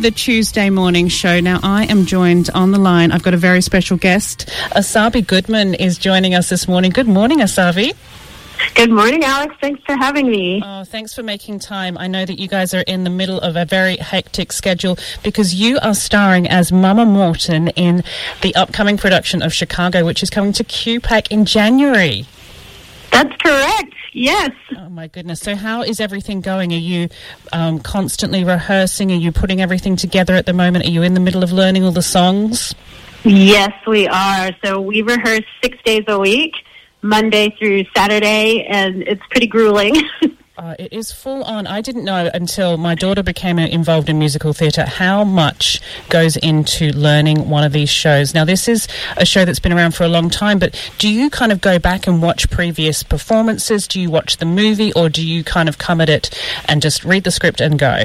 the Tuesday morning show. Now, I am joined on the line. I've got a very special guest. Asabi Goodman is joining us this morning. Good morning, Asabi. Good morning, Alex. Thanks for having me. Oh, thanks for making time. I know that you guys are in the middle of a very hectic schedule because you are starring as Mama Morton in the upcoming production of Chicago, which is coming to QPAC in January. Yes. Oh my goodness. So, how is everything going? Are you um, constantly rehearsing? Are you putting everything together at the moment? Are you in the middle of learning all the songs? Yes, we are. So, we rehearse six days a week, Monday through Saturday, and it's pretty grueling. Uh, it is full on. I didn't know until my daughter became involved in musical theatre how much goes into learning one of these shows. Now, this is a show that's been around for a long time, but do you kind of go back and watch previous performances? Do you watch the movie, or do you kind of come at it and just read the script and go?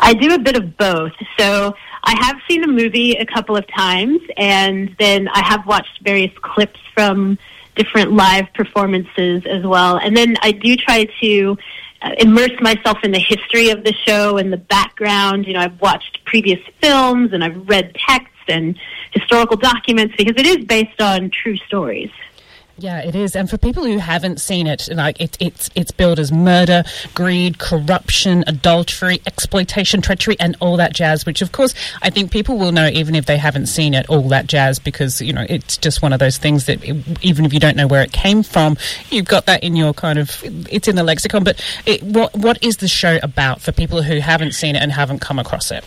I do a bit of both. So, I have seen the movie a couple of times, and then I have watched various clips from different live performances as well. And then I do try to uh, immerse myself in the history of the show and the background. You know, I've watched previous films and I've read texts and historical documents because it is based on true stories. Yeah, it is. And for people who haven't seen it, like it, it's it's billed as murder, greed, corruption, adultery, exploitation, treachery, and all that jazz. Which, of course, I think people will know even if they haven't seen it. All that jazz, because you know it's just one of those things that it, even if you don't know where it came from, you've got that in your kind of it's in the lexicon. But it, what what is the show about for people who haven't seen it and haven't come across it?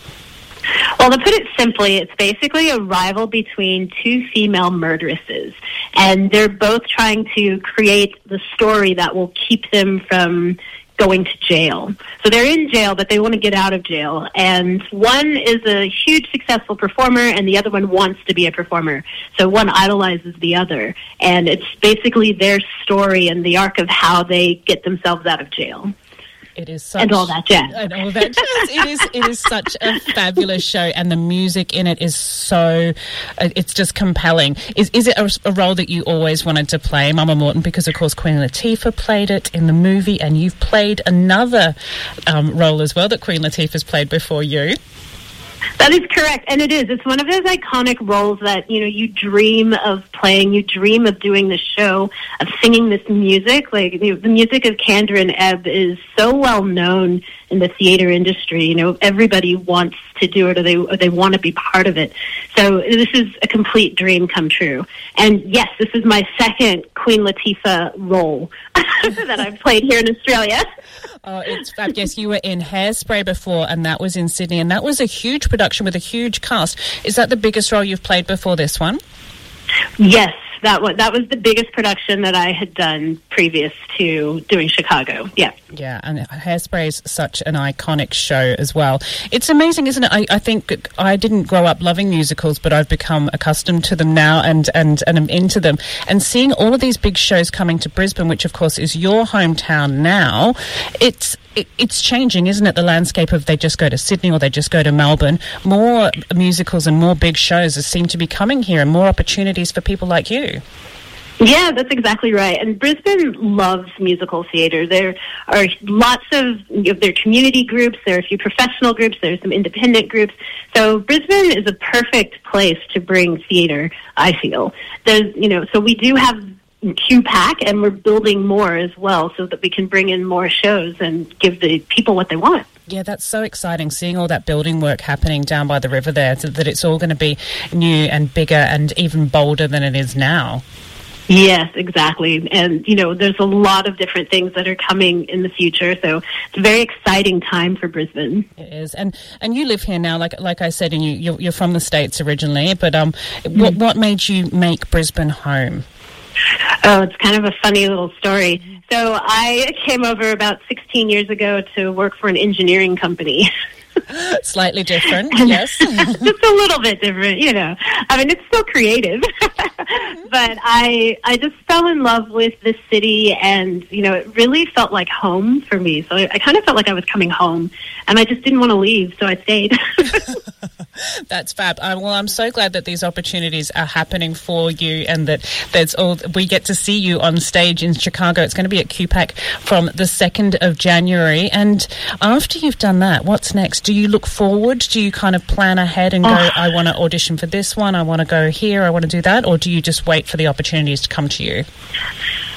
Well, to put it simply, it's basically a rival between two female murderesses. And they're both trying to create the story that will keep them from going to jail. So they're in jail, but they want to get out of jail. And one is a huge successful performer, and the other one wants to be a performer. So one idolizes the other. And it's basically their story and the arc of how they get themselves out of jail. It is such, and all that jazz. And all that jazz. it is. It is such a fabulous show, and the music in it is so. Uh, it's just compelling. Is is it a, a, role that you always wanted to play, Mama Morton? Because of course Queen Latifah played it in the movie, and you've played another um, role as well that Queen Latifah's played before you. That is correct, and it is. It's one of those iconic roles that you know you dream of playing. You dream of doing the show, of singing this music. Like you know, the music of Kander and Ebb is so well known in the theater industry. You know, everybody wants to do it, or they or they want to be part of it. So this is a complete dream come true. And yes, this is my second Queen Latifah role that I've played here in Australia. Oh, it's fab. Yes, you were in Hairspray before, and that was in Sydney, and that was a huge production with a huge cast. Is that the biggest role you've played before this one? Yes, that was that was the biggest production that I had done previous to doing Chicago. Yeah, yeah, and Hairspray is such an iconic show as well. It's amazing, isn't it? I, I think I didn't grow up loving musicals, but I've become accustomed to them now, and and and I'm into them. And seeing all of these big shows coming to Brisbane, which of course is your hometown now, it's it, it's changing, isn't it? The landscape of they just go to Sydney or they just go to Melbourne. More musicals and more big shows seem to be coming here, and more opportunities for people like you. Yeah, that's exactly right. And Brisbane loves musical theater. There are lots of you there are community groups, there are a few professional groups, there's some independent groups. So Brisbane is a perfect place to bring theater, I feel. There's, you know, so we do have QPAC, and we're building more as well so that we can bring in more shows and give the people what they want. Yeah, that's so exciting seeing all that building work happening down by the river there, so that it's all going to be new and bigger and even bolder than it is now. Yes, exactly. And, you know, there's a lot of different things that are coming in the future. So it's a very exciting time for Brisbane. It is. And and you live here now, like like I said, and you, you're, you're from the States originally. But um, mm-hmm. what, what made you make Brisbane home? Oh, it's kind of a funny little story. So I came over about 16 years ago to work for an engineering company. Slightly different, yes. Just a little bit different, you know. I mean, it's still creative, but I I just fell in love with the city, and you know, it really felt like home for me. So I, I kind of felt like I was coming home, and I just didn't want to leave, so I stayed. That's fab. Uh, well, I'm so glad that these opportunities are happening for you, and that there's all we get to see you on stage in Chicago. It's going to be at QPAC from the second of January. And after you've done that, what's next? Do you look forward? Do you kind of plan ahead and go, Oh. "I want to audition for this one. I want to go here. I want to do that," or do you just wait for the opportunities to come to you?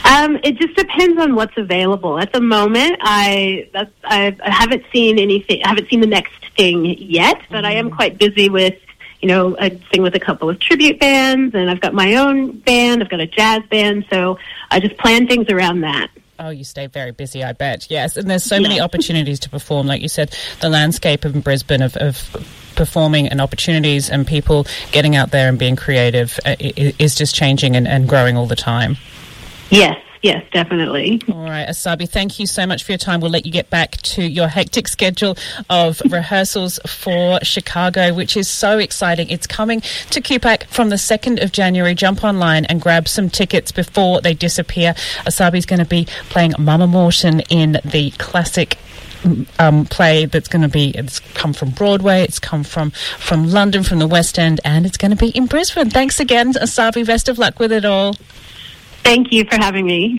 Um, it just depends on what's available. At the moment, I that's, I, I haven't seen anything. I haven't seen the next thing yet, but I am quite busy with. You know, I sing with a couple of tribute bands, and I've got my own band. I've got a jazz band, so I just plan things around that. Oh, you stay very busy, I bet. Yes, and there's so many opportunities to perform. Like you said, the landscape of Brisbane of, of performing and opportunities and people getting out there and being creative uh, is just changing and, and growing all the time. Yes, yes, definitely. All right, Asabi, thank you so much for your time. We'll let you get back to your hectic schedule of rehearsals for Chicago, which is so exciting. It's coming to QPAC from the 2nd of January. Jump online and grab some tickets before they disappear. Asabi's going to be playing Mama Morton in the classic um, play that's going to be it's come from Broadway, it's come from from London, from the West End, and it's going to be in Brisbane. Thanks again, Asabi. Best of luck with it all. Thank you for having me.